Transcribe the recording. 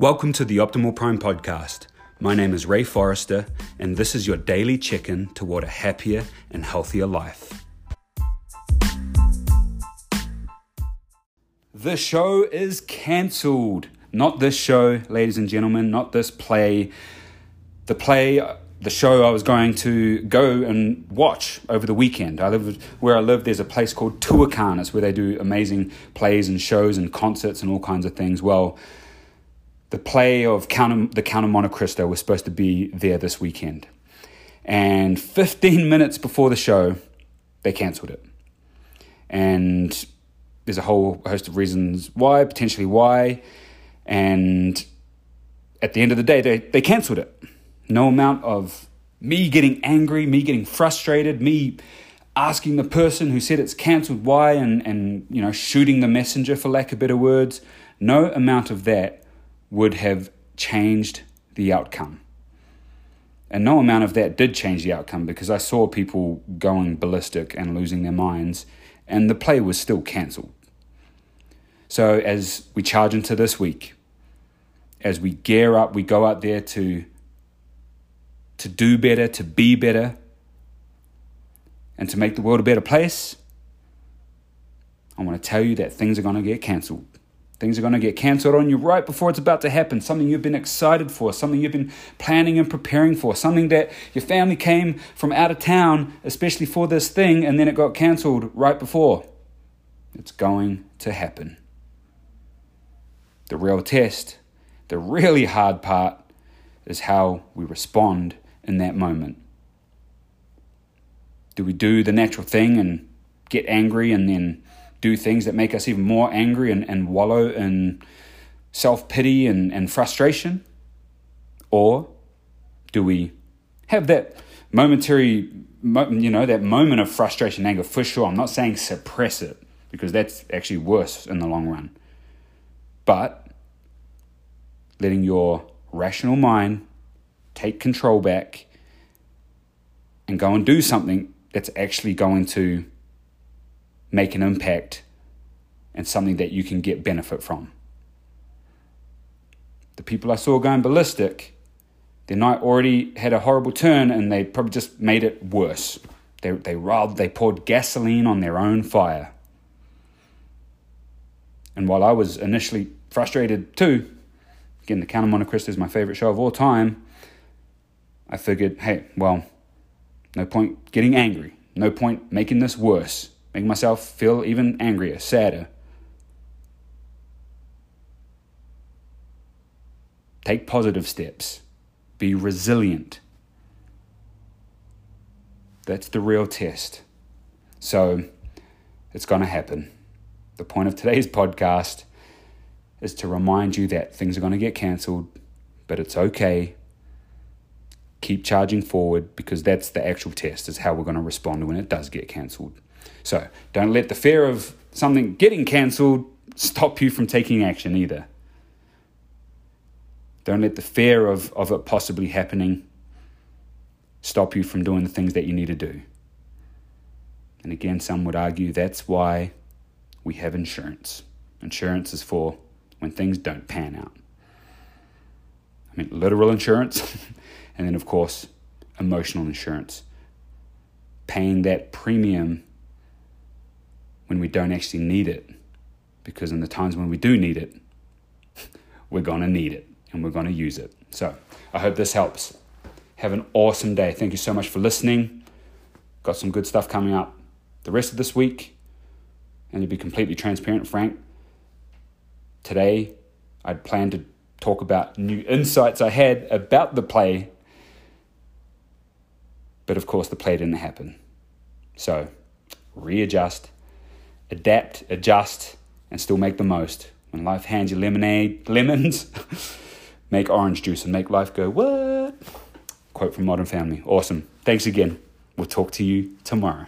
Welcome to the Optimal Prime podcast. My name is Ray Forrester, and this is your daily check in toward a happier and healthier life. The show is cancelled. Not this show, ladies and gentlemen, not this play. The play, the show I was going to go and watch over the weekend. I live where I live. There's a place called Tuacahn. It's where they do amazing plays and shows and concerts and all kinds of things. Well, the play of Count, the Count of Monte Cristo was supposed to be there this weekend. And 15 minutes before the show, they cancelled it. And there's a whole host of reasons why, potentially why. And at the end of the day, they, they cancelled it. No amount of me getting angry, me getting frustrated, me asking the person who said it's cancelled why and, and you know shooting the messenger for lack of better words. No amount of that would have changed the outcome. And no amount of that did change the outcome because I saw people going ballistic and losing their minds, and the play was still cancelled. So, as we charge into this week, as we gear up, we go out there to, to do better, to be better, and to make the world a better place, I want to tell you that things are going to get cancelled. Things are going to get cancelled on you right before it's about to happen. Something you've been excited for, something you've been planning and preparing for, something that your family came from out of town, especially for this thing, and then it got cancelled right before. It's going to happen. The real test, the really hard part, is how we respond in that moment. Do we do the natural thing and get angry and then do things that make us even more angry and, and wallow in self pity and, and frustration? Or do we have that momentary, you know, that moment of frustration, anger for sure? I'm not saying suppress it because that's actually worse in the long run. But letting your rational mind take control back and go and do something that's actually going to make an impact and something that you can get benefit from. The people I saw going ballistic, their night already had a horrible turn and they probably just made it worse. They, they, rather, they poured gasoline on their own fire. And while I was initially frustrated too, again, the Count of Monte Cristo is my favorite show of all time, I figured, hey, well, no point getting angry. No point making this worse make myself feel even angrier, sadder. Take positive steps. Be resilient. That's the real test. So it's going to happen. The point of today's podcast is to remind you that things are going to get cancelled, but it's okay. Keep charging forward because that's the actual test, is how we're going to respond when it does get cancelled. So don't let the fear of something getting cancelled stop you from taking action either. Don't let the fear of, of it possibly happening stop you from doing the things that you need to do. And again, some would argue that's why we have insurance. Insurance is for when things don't pan out. I mean, literal insurance, and then, of course, emotional insurance. Paying that premium when we don't actually need it. Because in the times when we do need it, we're going to need it and we're going to use it. So I hope this helps. Have an awesome day. Thank you so much for listening. Got some good stuff coming up the rest of this week. And to be completely transparent, Frank, today I'd planned to talk about new insights I had about the play. But of course, the play didn't happen. So readjust adapt, adjust, and still make the most. When life hands you lemonade, lemons, make orange juice and make life go, what? Quote from Modern Family. Awesome. Thanks again. We'll talk to you tomorrow.